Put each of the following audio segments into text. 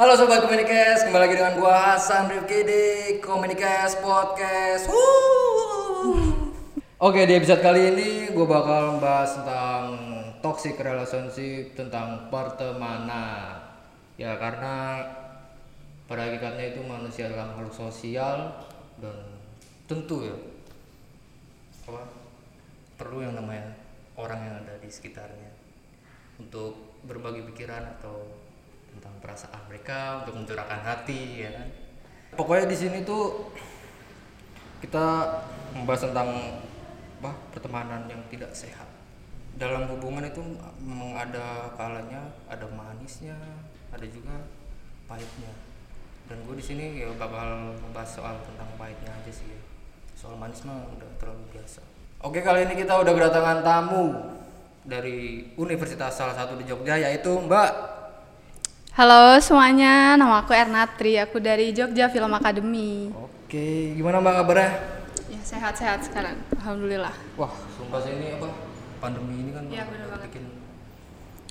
Halo sobat Komunikes, kembali lagi dengan gua Hasan Rifki di Komunikes Podcast. Oke, di episode kali ini gua bakal membahas tentang toxic relationship, tentang pertemanan. Ya karena pada hakikatnya itu manusia adalah makhluk sosial dan tentu ya apa perlu yang namanya orang yang ada di sekitarnya untuk berbagi pikiran atau tentang perasaan mereka untuk mencurahkan hati ya kan? Pokoknya di sini tuh kita membahas tentang apa pertemanan yang tidak sehat. Dalam hubungan itu ada kalanya ada manisnya ada juga pahitnya. Dan gue di sini ya bakal membahas soal tentang pahitnya aja sih ya. soal manis mah udah terlalu biasa. Oke kali ini kita udah kedatangan tamu dari universitas salah satu di Jogja yaitu Mbak Halo semuanya, nama aku Ernatri, aku dari Jogja Film Academy. Oke, gimana Mbak kabarnya? Ya sehat-sehat sekarang, alhamdulillah. Wah, sumpah ini apa? Pandemi ini kan Iya, bener banget. bikin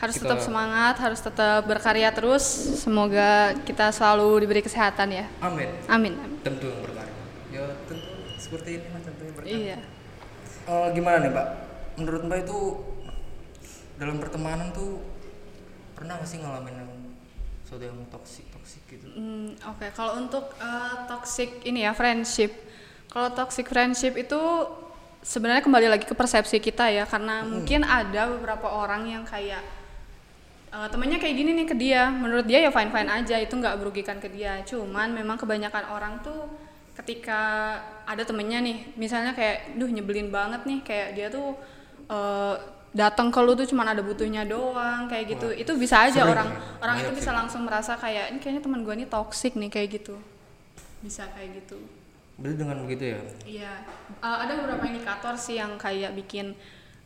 Harus Kita- tetap semangat, harus tetap berkarya terus. Semoga kita selalu diberi kesehatan ya. amin. Amin. amin. Tentu yang berkarya. Ya tentu seperti ini lah tentu yang berkarya. Iya. Eh, gimana nih Mbak? Menurut Mbak itu dalam pertemanan tuh pernah nggak sih ngalamin sesuatu yang toksik toksik gitu? Hmm, Oke, kalau untuk uh, toxic ini ya friendship. Kalau toxic friendship itu sebenarnya kembali lagi ke persepsi kita ya, karena mungkin ada beberapa orang yang kayak uh, temennya kayak gini nih ke dia, menurut dia ya fine fine aja, itu nggak merugikan ke dia. Cuman memang kebanyakan orang tuh ketika ada temennya nih, misalnya kayak, duh nyebelin banget nih, kayak dia tuh uh, datang ke lu tuh cuman ada butuhnya doang kayak gitu. Wah, itu bisa aja sering orang ya, orang itu bisa sih. langsung merasa kayak ini kayaknya teman gue ini toxic nih kayak gitu. Bisa kayak gitu. Berarti dengan begitu ya? iya. Eh, ada beberapa indikator sih yang kayak bikin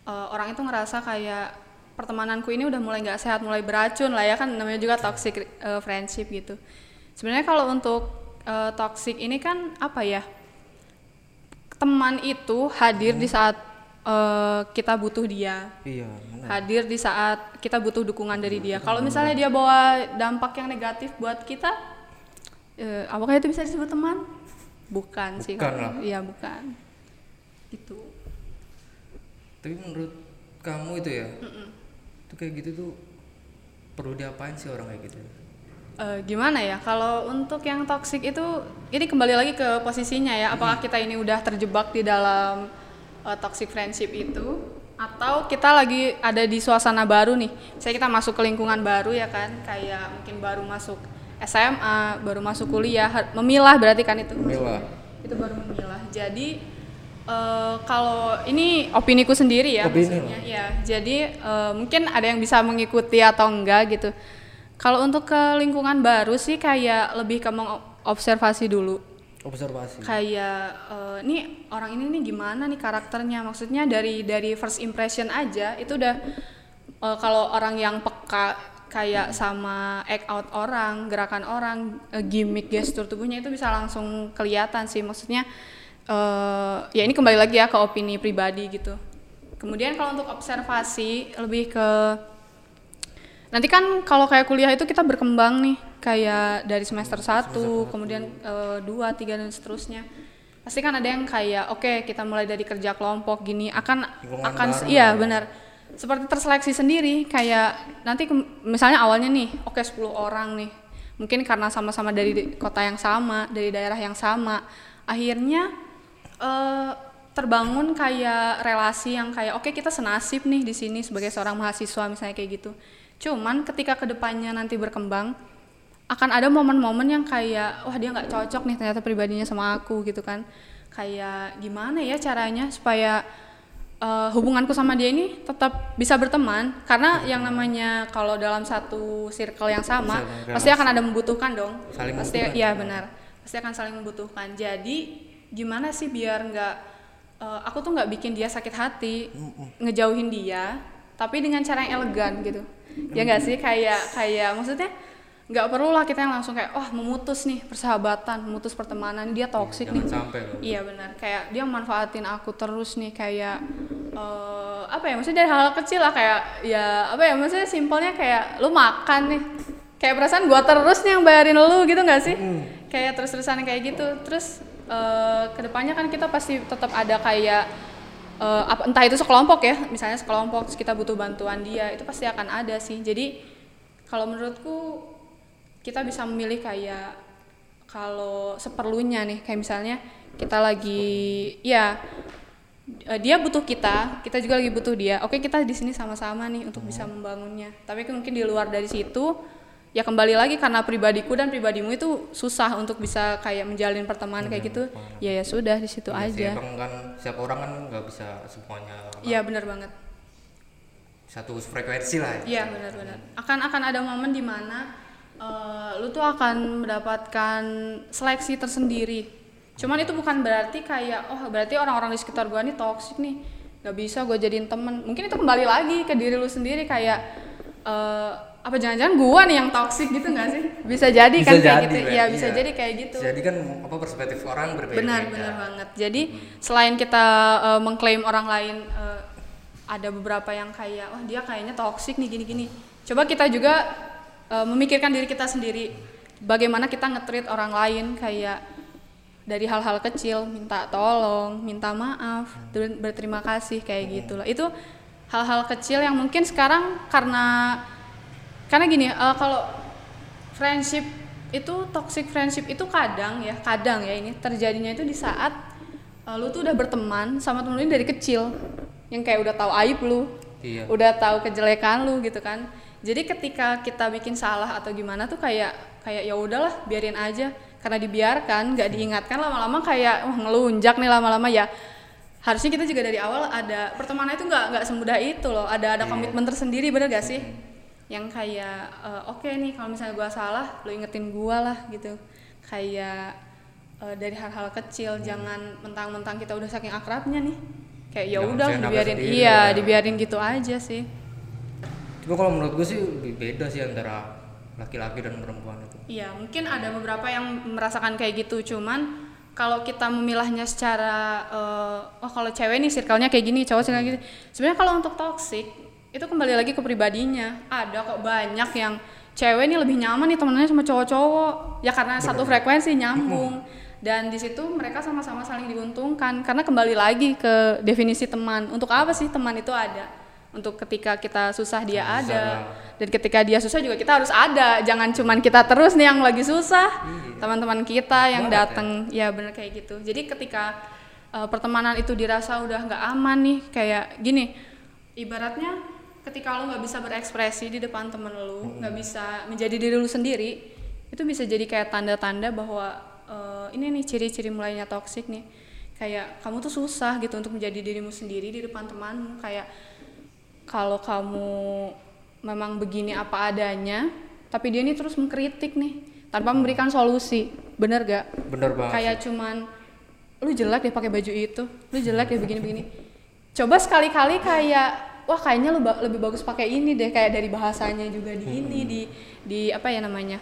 eh, orang itu ngerasa kayak pertemananku ini udah mulai nggak sehat mulai beracun lah ya kan namanya juga toxic eh, friendship gitu. Sebenarnya kalau untuk eh, toxic ini kan apa ya? Teman itu hadir di saat eh, kita butuh dia Iya. hadir di saat kita butuh dukungan dari dia. Kalau misalnya dia bawa dampak yang negatif buat kita, eh, apakah itu bisa disebut teman? Bukan, sih. Bukan kalau- lah. Iya bukan. Gitu. Tapi menurut kamu itu ya? Itu kayak gitu tuh perlu diapain sih orang kayak gitu? Eh, gimana ya? Kalau untuk yang toxic itu, ini kembali lagi ke posisinya ya. Apakah kita ini udah terjebak di dalam eh, toxic friendship itu, atau kita lagi ada di suasana baru nih? Misalnya kita masuk ke lingkungan baru ya kan, kayak mungkin baru masuk SMA, baru masuk kuliah, memilah berarti kan itu? Memilah. Itu baru memilah. Jadi eh, kalau ini opiniku sendiri ya, Opini maksudnya ya. Jadi eh, mungkin ada yang bisa mengikuti atau enggak gitu. Kalau untuk ke lingkungan baru sih kayak lebih ke mengobservasi dulu. Observasi. Kayak eh, nih orang ini nih gimana nih karakternya? Maksudnya dari dari first impression aja itu udah eh, kalau orang yang peka kayak sama act out orang, gerakan orang, eh, gimmick gestur tubuhnya itu bisa langsung kelihatan sih. Maksudnya eh, ya ini kembali lagi ya ke opini pribadi gitu. Kemudian kalau untuk observasi lebih ke nanti kan kalau kayak kuliah itu kita berkembang nih kayak dari semester 1 kemudian eh, dua tiga dan seterusnya. Pasti kan ada yang kayak oke kita mulai dari kerja kelompok gini akan Lingkungan akan baru iya ya. benar. Seperti terseleksi sendiri kayak nanti ke- misalnya awalnya nih oke 10 orang nih. Mungkin karena sama-sama dari kota yang sama dari daerah yang sama. Akhirnya eh, terbangun kayak relasi yang kayak oke kita senasib nih di sini sebagai seorang mahasiswa misalnya kayak gitu. Cuman ketika ke depannya nanti berkembang akan ada momen-momen yang kayak wah dia nggak cocok nih ternyata pribadinya sama aku gitu kan. Kayak gimana ya caranya supaya eh, hubunganku sama dia ini tetap bisa berteman? Karena yang namanya kalau dalam satu circle yang sama pasti akan ada membutuhkan dong. Saling pasti membutuhkan. iya benar. Pasti akan saling membutuhkan. Jadi gimana sih biar nggak eh, aku tuh nggak bikin dia sakit hati ngejauhin dia tapi dengan cara yang elegan gitu. Ya nggak sih? Kayak kayak maksudnya nggak perlu lah kita yang langsung kayak wah memutus nih persahabatan memutus pertemanan dia toksik Jangan nih sampai loh. Iya benar, kayak dia manfaatin aku terus nih kayak eh, apa ya? Maksudnya dari hal-hal kecil lah kayak ya apa ya? Maksudnya simpelnya kayak lu makan nih, kayak perasaan gua terus nih yang bayarin lu gitu nggak sih Hmm. kayak terus-terusan kayak gitu terus eh, ke depannya kan kita pasti tetap ada kayak eh, apa entah itu sekelompok ya misalnya sekelompok terus kita butuh bantuan dia itu pasti akan ada sih jadi kalau menurutku kita bisa memilih kayak kalau seperlunya nih kayak misalnya kita lagi ya eh, dia butuh kita kita juga lagi butuh dia. Oke kita di sini sama-sama nih untuk bisa membangunnya. Tapi mungkin di luar dari situ ya kembali lagi karena pribadiku dan pribadimu itu susah untuk bisa kayak menjalin pertemanan kayak gitu. Ya ya sudah di situ sih, aja. emang kan setiap orang kan nggak bisa semuanya iya benar banget. Satu frekuensi lah ya. Iya benar-benar. Akan akan ada momen di mana eh, lu tuh akan mendapatkan seleksi tersendiri. Cuman itu bukan berarti kayak oh berarti orang-orang di sekitar gua nih toxic nih nggak bisa gue jadiin temen. Mungkin itu kembali lagi ke diri lu sendiri kayak eh, apa jangan-jangan gua nih yang toxic gitu nggak sih? Bisa jadi Bisa kan kayak jadi, gitu. Ren, Iya bisa iya. jadi kayak gitu. Jadi kan apa perspektif orang berbeda. Benar benar banget. Jadi selain kita eh, mengklaim orang lain eh, ada beberapa yang kayak wah dia kayaknya toksik nih gini-gini. Coba kita juga eh, memikirkan diri kita sendiri. Bagaimana kita nge-treat orang lain kayak dari hal-hal kecil, minta tolong, minta maaf, ber- berterima kasih kayak gitulah. Itu hal-hal kecil yang mungkin sekarang karena karena gini, eh, kalau friendship itu toxic friendship itu kadang ya kadang ya ini terjadinya itu di saat uh, lu tuh udah berteman sama temen lu dari kecil yang kayak udah tahu aib lu Iya. udah tahu kejelekan lu gitu kan jadi ketika kita bikin salah atau gimana tuh kayak kayak ya udahlah biarin aja. Karena dibiarkan nggak diingatkan lama-lama kayak wah ngelunjak nih lama-lama ya. Harusnya kita juga dari awal ada pertemanan itu nggak nggak semudah itu loh. Ada ada Iya. komitmen tersendiri bener gak sih? Yang kayak eh, oke nih kalau misalnya gua salah lo ingetin gua lah gitu. Kayak eh, dari hal-hal kecil jangan mentang-mentang kita udah saking akrabnya nih. Kayak ya udah dibiarin iya lah. dibiarin gitu aja sih Cuma kalau menurut gue sih lebih beda sih antara laki-laki dan perempuan itu. Iya, mungkin ada beberapa yang merasakan kayak gitu, cuman kalau kita memilahnya secara eh, oh kalau cewek nih circle-nya kayak gini, cowok circle gini. Sebenarnya kalau untuk toxic itu kembali lagi ke pribadinya. Ada kok banyak yang cewek nih lebih nyaman nih temenannya sama cowok-cowok. Ya karena satu frekuensi nyambung. Dan di situ mereka sama-sama saling diuntungkan karena kembali lagi ke definisi teman. Untuk apa sih teman itu ada? Untuk ketika kita susah dia Susah. ada, dan ketika dia susah juga kita harus ada. Jangan cuman kita terus nih yang lagi susah. Iya. teman-teman kita yang Banget ya. datang ya, bener kayak gitu. Jadi ketika uh, pertemanan itu dirasa udah nggak aman nih kayak gini. Ibaratnya ketika lo nggak bisa berekspresi di depan temen lu nggak bisa menjadi diri lu sendiri itu bisa jadi kayak tanda-tanda bahwa uh, ini nih ciri-ciri mulainya toksik nih. Kayak kamu tuh susah gitu untuk menjadi dirimu sendiri di depan temanmu. Kayak kalau kamu memang begini apa adanya tapi dia nih terus mengkritik nih tanpa memberikan solusi. Bener gak? Bener banget. kayak cuman lu jelek deh pakai baju itu lu jelek deh begini begini coba sekali-kali kayak wah kayaknya lu ba- lebih bagus pakai ini deh kayak dari bahasanya juga di ini di di apa ya namanya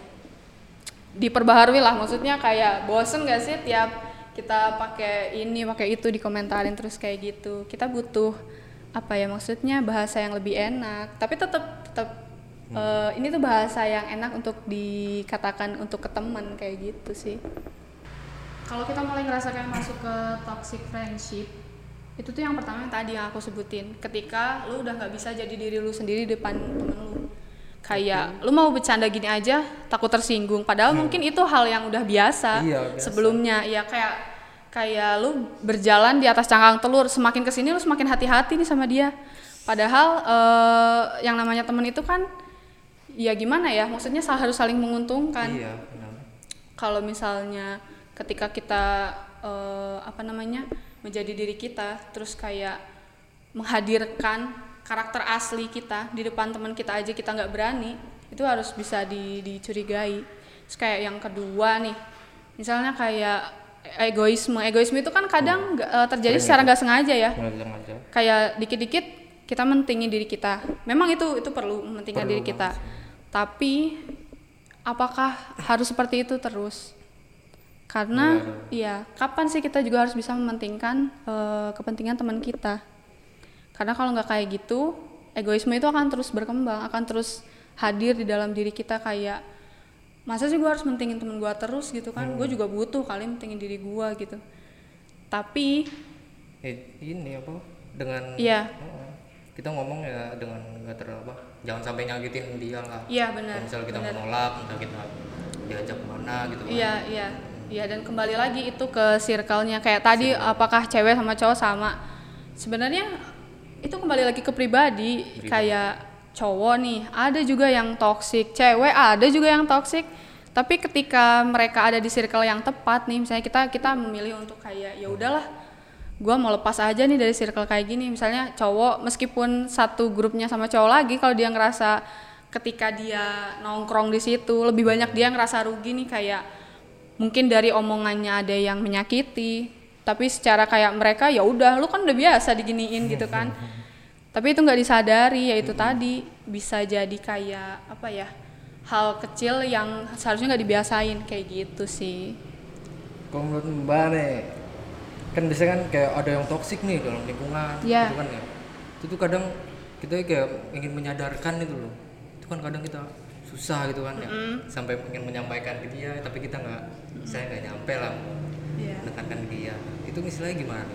diperbaharui lah maksudnya kayak bosen gak sih tiap kita pakai ini pakai itu dikomentarin terus kayak gitu. Kita butuh apa ya maksudnya bahasa yang lebih enak. Tapi tetap tetap eh, ini tuh bahasa yang enak untuk dikatakan untuk ke teman kayak gitu sih. Kalau kita mulai ngerasa kayak masuk ke toxic friendship itu tuh yang pertama yang tadi yang aku sebutin. Ketika lu udah nggak bisa jadi diri lu sendiri di depan temen lu. Kayak lu mau bercanda gini aja takut tersinggung. Padahal mungkin itu hal yang udah biasa, Iya, biasa. sebelumnya. Ya kayak kayak lu berjalan di atas cangkang telur semakin ke sini lu semakin hati-hati nih sama dia. Padahal eh, yang namanya temen itu kan ya gimana ya maksudnya harus saling menguntungkan. Iya, benar. kalau misalnya ketika kita eh, apa namanya menjadi diri kita terus kayak menghadirkan karakter asli kita di depan teman kita aja kita nggak berani itu harus bisa di, dicurigai. Terus kayak yang kedua nih misalnya kayak egoisme egoisme itu kan kadang nggak, eh, terjadi Sering secara itu. nggak sengaja ya sengaja. kayak dikit-dikit kita mentingin diri kita. Memang itu itu perlu mementingkan Perlu diri kita. banget. Tapi apakah harus seperti itu terus? Karena iya, kapan sih kita juga harus bisa mementingkan eh, kepentingan teman kita? Karena kalau nggak kayak gitu, egoisme itu akan terus berkembang, akan terus hadir di dalam diri kita kayak masa sih gue harus mentingin temen gue terus gitu kan? Gue juga butuh kali mentingin diri gue gitu. Tapi Eh, ini apa? Dengan Iya. Oh, kita ngomong ya dengan nggak terlalu apa jangan sampai nyakitin dia lah. Iya benar misalnya kita benar. menolak misalnya kita diajak ke mana gitu kan. Iya, iya. Iya dan kembali lagi itu ke circle-nya. Kayak tadi apakah cewek sama cowok sama. Sebenarnya itu kembali lagi ke pribadi. Kayak cowok nih, ada juga yang toxic, cewek ada juga yang toxic. Tapi ketika mereka ada di circle yang tepat nih, misalnya kita kita memilih untuk kayak ya udahlah, gua mau lepas aja nih dari circle kayak gini. Misalnya cowok meskipun satu grupnya sama cowok lagi, kalau dia ngerasa ketika dia nongkrong di situ lebih banyak dia ngerasa rugi nih kayak mungkin dari omongannya ada yang menyakiti tapi secara kayak mereka ya udah lu kan udah biasa diginiin gitu kan tapi itu nggak disadari yaitu tadi. Bisa jadi kayak apa ya hal kecil yang seharusnya nggak dibiasain kayak gitu sih. Kalau menurut mbak nih kan biasanya kan kayak ada yang toksik nih dalam lingkungan Iya. gitu kan ya. Itu tuh kadang kita kayak ingin menyadarkan itu loh. Itu kan kadang kita susah gitu kan ya. Sampai ingin menyampaikan ke dia tapi kita nggak saya nggak nyampe lah Iya. menekankan dia. Itu istilahnya gimana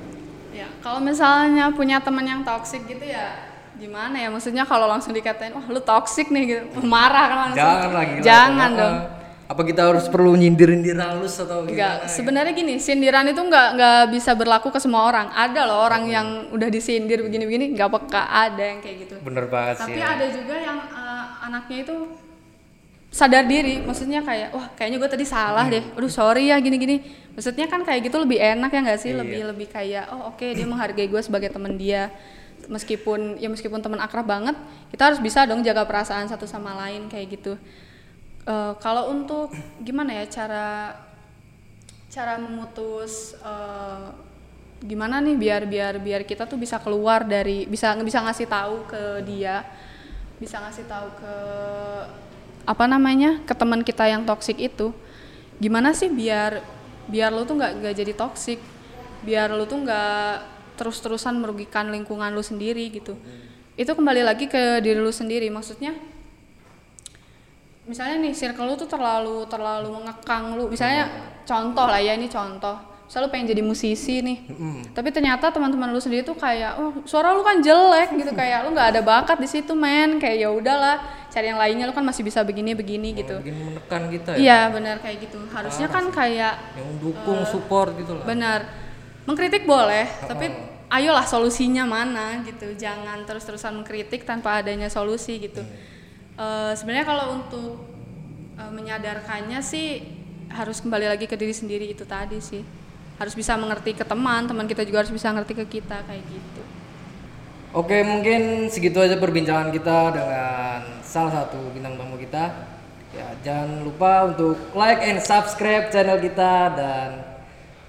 ya kalau misalnya punya teman yang toksik gitu ya gimana ya? Maksudnya kalau langsung dikatain wah lu toksik nih gitu. Marah kan langsung. Jangan lagi jangan dong. Apa kita harus perlu nyindirin diri halus atau Enggak, gimana sebenarnya gini, sindiran itu nggak nggak bisa berlaku ke semua orang. Ada loh orang yang udah disindir begini-begini nggak peka, ada yang kayak gitu. bener banget sih Tapi ya. ada juga yang eh, anaknya itu sadar diri, maksudnya kayak wah kayaknya gue tadi salah deh, aduh sorry ya gini-gini. Maksudnya kan kayak gitu lebih enak ya nggak sih, Iya. lebih lebih kayak oh oke dia menghargai gue sebagai teman dia. Meskipun ya meskipun teman akrab banget, kita harus bisa dong jaga perasaan satu sama lain kayak gitu. Eh, kalau untuk gimana ya cara cara memutus eh, gimana nih biar biar biar kita tuh bisa keluar dari bisa bisa ngasih tahu ke dia bisa ngasih tahu ke apa namanya ke teman kita yang toksik itu gimana sih biar biar lu tuh nggak nggak jadi toksik biar lu tuh nggak terus-terusan merugikan lingkungan lu sendiri gitu. Itu kembali lagi ke diri lu sendiri. Maksudnya misalnya nih circle lu tuh terlalu terlalu mengekang lu. Misalnya contoh lah ya ini contoh misalnya lu pengen jadi musisi nih. Mm-mm. tapi ternyata teman-teman lu sendiri tuh kayak oh suara lu kan jelek gitu. Kayak lu nggak ada bakat di situ men. Kayak ya udahlah cari yang lainnya lu kan masih bisa begini begini gitu. bikin menekan kita ya? Iya benar kayak gitu. Harusnya kan kayak yang mendukung support gitu lah. benar mengkritik boleh tapi ayolah solusinya mana gitu. Jangan terus-terusan mengkritik tanpa adanya solusi gitu. Eh, sebenarnya kalau untuk eh, menyadarkannya sih harus kembali lagi ke diri sendiri itu tadi sih harus bisa mengerti ke teman teman kita juga harus bisa ngerti ke kita kayak gitu Oke, mungkin segitu aja perbincangan kita dengan salah satu bintang tamu kita. Ya, jangan lupa untuk like and subscribe channel kita dan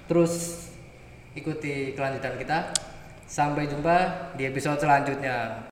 terus ikuti kelanjutan kita. Sampai jumpa di episode selanjutnya.